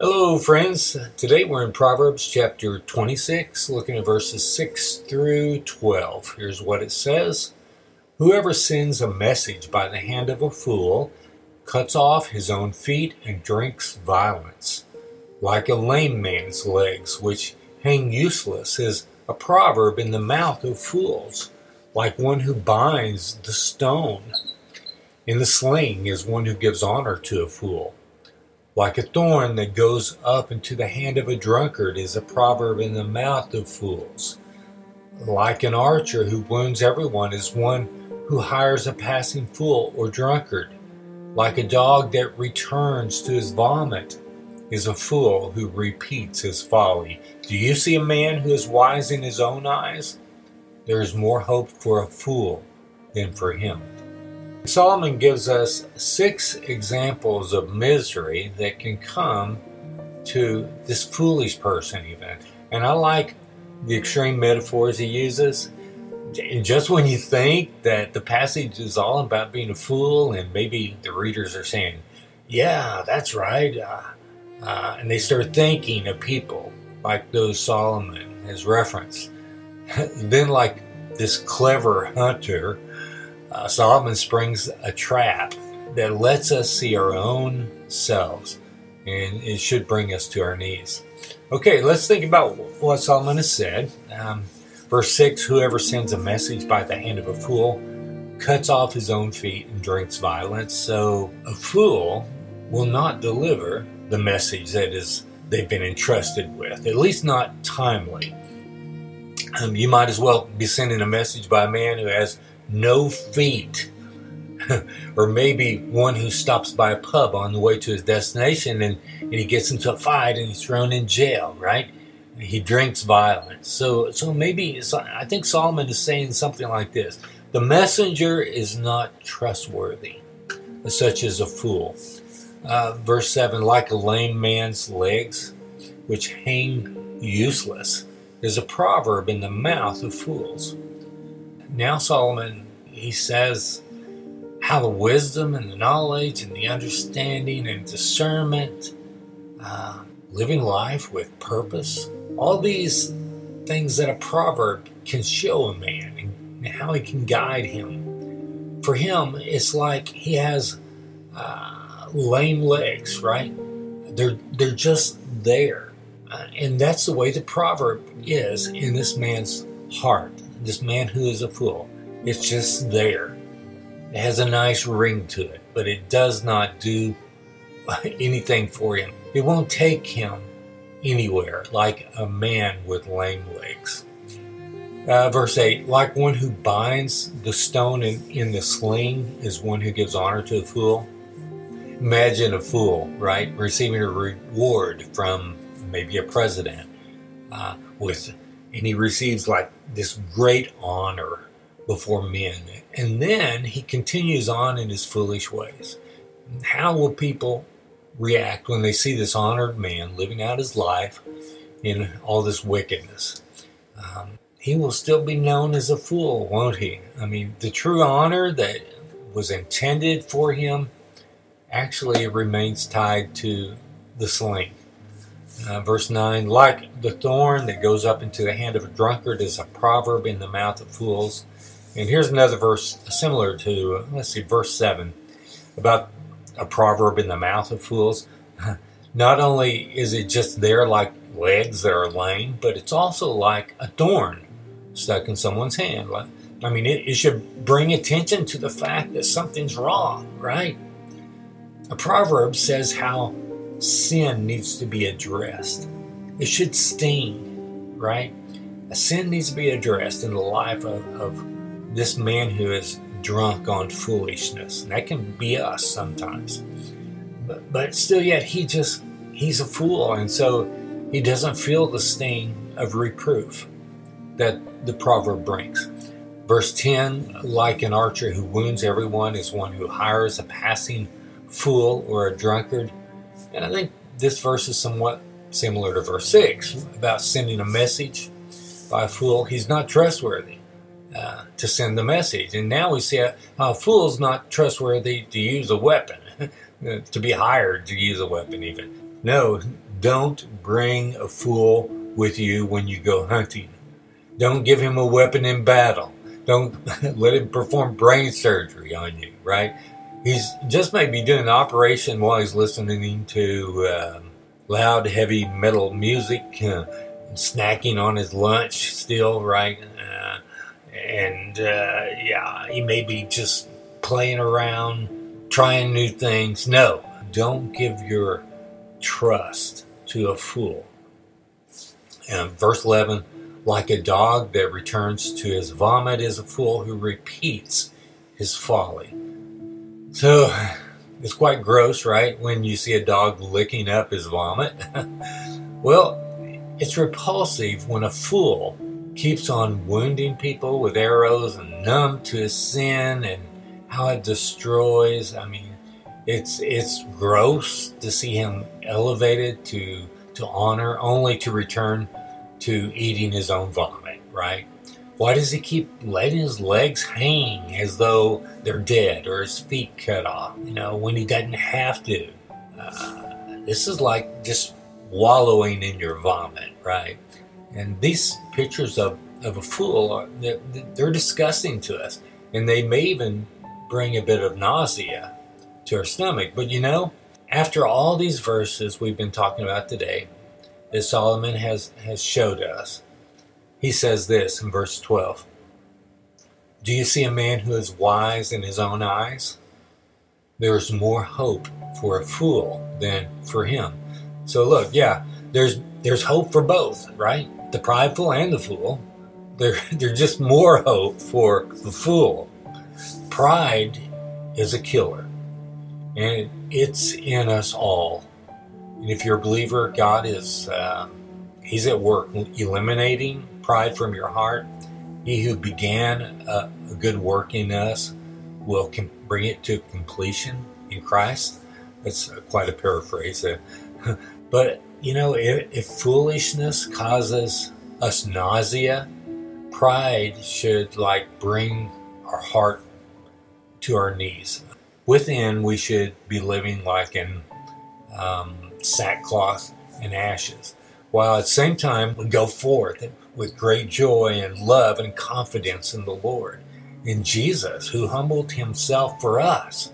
Hello, friends. Today we're in Proverbs chapter 26, looking at verses 6 through 12. Here's what it says Whoever sends a message by the hand of a fool cuts off his own feet and drinks violence. Like a lame man's legs, which hang useless, is a proverb in the mouth of fools. Like one who binds the stone in the sling is one who gives honor to a fool. Like a thorn that goes up into the hand of a drunkard is a proverb in the mouth of fools. Like an archer who wounds everyone is one who hires a passing fool or drunkard. Like a dog that returns to his vomit is a fool who repeats his folly. Do you see a man who is wise in his own eyes? There is more hope for a fool than for him. Solomon gives us six examples of misery that can come to this foolish person, even. And I like the extreme metaphors he uses. And just when you think that the passage is all about being a fool, and maybe the readers are saying, Yeah, that's right. Uh, uh, and they start thinking of people like those Solomon has referenced. then, like this clever hunter uh, Solomon springs a trap that lets us see our own selves, and it should bring us to our knees. Okay, let's think about what Solomon has said. Um, verse 6 Whoever sends a message by the hand of a fool cuts off his own feet and drinks violence. So a fool will not deliver the message that is they've been entrusted with, at least not timely. Um, you might as well be sending a message by a man who has no feet. or maybe one who stops by a pub on the way to his destination and, and he gets into a fight and he's thrown in jail, right? He drinks violence. So, so maybe I think Solomon is saying something like this The messenger is not trustworthy, such as a fool. Uh, verse 7 Like a lame man's legs, which hang useless, is a proverb in the mouth of fools now Solomon, he says how the wisdom and the knowledge and the understanding and discernment, uh, living life with purpose, all these things that a proverb can show a man and how he can guide him. For him, it's like he has uh, lame legs, right? They're they're just there, uh, and that's the way the proverb is in this man's heart this man who is a fool. It's just there. It has a nice ring to it, but it does not do anything for him. It won't take him anywhere like a man with lame legs. Uh, verse 8 Like one who binds the stone in, in the sling is one who gives honor to a fool. Imagine a fool, right, receiving a reward from maybe a president uh, with and he receives like this great honor before men. And then he continues on in his foolish ways. How will people react when they see this honored man living out his life in all this wickedness? Um, he will still be known as a fool, won't he? I mean, the true honor that was intended for him actually remains tied to the sling. Uh, verse 9 Like the thorn that goes up into the hand of a drunkard is a proverb in the mouth of fools. And here's another verse similar to, let's see, verse 7 about a proverb in the mouth of fools. Not only is it just there like legs that are lame, but it's also like a thorn stuck in someone's hand. I mean, it, it should bring attention to the fact that something's wrong, right? A proverb says how sin needs to be addressed. It should sting, right? A sin needs to be addressed in the life of, of this man who is drunk on foolishness. And that can be us sometimes. But, but still, yet, he just, he's a fool. And so he doesn't feel the sting of reproof that the proverb brings. Verse 10 like an archer who wounds everyone is one who hires a passing fool or a drunkard and I think this verse is somewhat similar to verse 6 about sending a message by a fool. He's not trustworthy uh, to send the message. And now we see how, a fool's not trustworthy to use a weapon, to be hired to use a weapon, even. No, don't bring a fool with you when you go hunting. Don't give him a weapon in battle. Don't let him perform brain surgery on you, right? He's just maybe doing an operation while he's listening to uh, loud, heavy metal music, uh, snacking on his lunch still, right? Uh, and uh, yeah, he may be just playing around, trying new things. No, don't give your trust to a fool. And verse 11 like a dog that returns to his vomit is a fool who repeats his folly. So it's quite gross, right? When you see a dog licking up his vomit. well, it's repulsive when a fool keeps on wounding people with arrows and numb to his sin and how it destroys. I mean, it's it's gross to see him elevated to to honor only to return to eating his own vomit, right? Why does he keep letting his legs hang as though they're dead or his feet cut off, you know, when he doesn't have to? Uh, this is like just wallowing in your vomit, right? And these pictures of, of a fool, are, they're, they're disgusting to us. And they may even bring a bit of nausea to our stomach. But you know, after all these verses we've been talking about today, that Solomon has, has showed us, he says this in verse 12 Do you see a man who is wise in his own eyes? There is more hope for a fool than for him. So look, yeah, there's there's hope for both, right? The prideful and the fool. There, there's just more hope for the fool. Pride is a killer, and it's in us all. And if you're a believer, God is uh, He's at work eliminating pride from your heart. He who began a, a good work in us will com- bring it to completion in Christ. That's quite a paraphrase. but you know, if, if foolishness causes us nausea, pride should like bring our heart to our knees. Within, we should be living like in um, sackcloth and ashes, while at the same time we go forth with great joy and love and confidence in the Lord, in Jesus, who humbled himself for us,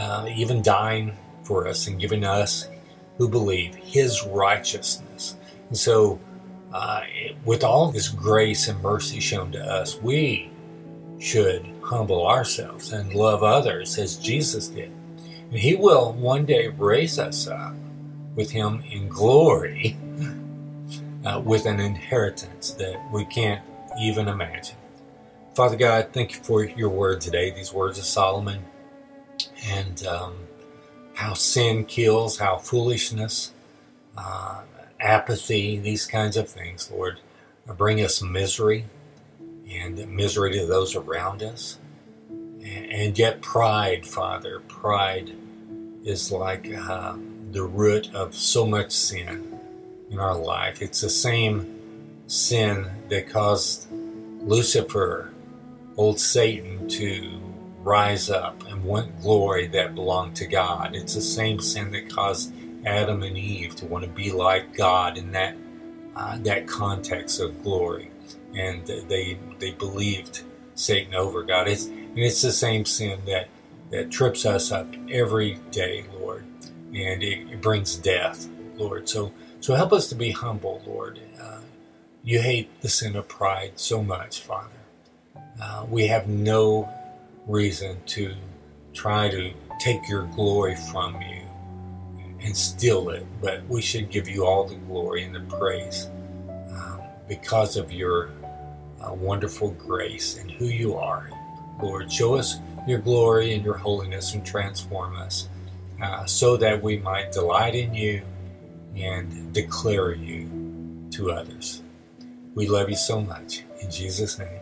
uh, even dying for us and giving us who believe his righteousness. And so, uh, with all this grace and mercy shown to us, we should humble ourselves and love others as Jesus did. And he will one day raise us up with him in glory uh, with an inheritance that we can't even imagine. Father God, thank you for your word today, these words of Solomon. And um, how sin kills, how foolishness, uh, apathy, these kinds of things, Lord, bring us misery and misery to those around us. And yet, pride, Father, pride is like uh, the root of so much sin in our life. It's the same sin that caused Lucifer, old Satan, to rise up and want glory that belonged to God. It's the same sin that caused Adam and Eve to want to be like God in that uh, that context of glory, and they they believed Satan over God. It's and it's the same sin that that trips us up every day, Lord, and it, it brings death, Lord. So so help us to be humble, Lord. Uh, you hate the sin of pride so much, Father. Uh, we have no reason to try to take your glory from you and steal it, but we should give you all the glory and the praise um, because of your uh, wonderful grace and who you are. Lord, show us your glory and your holiness and transform us uh, so that we might delight in you and declare you to others. We love you so much. In Jesus' name.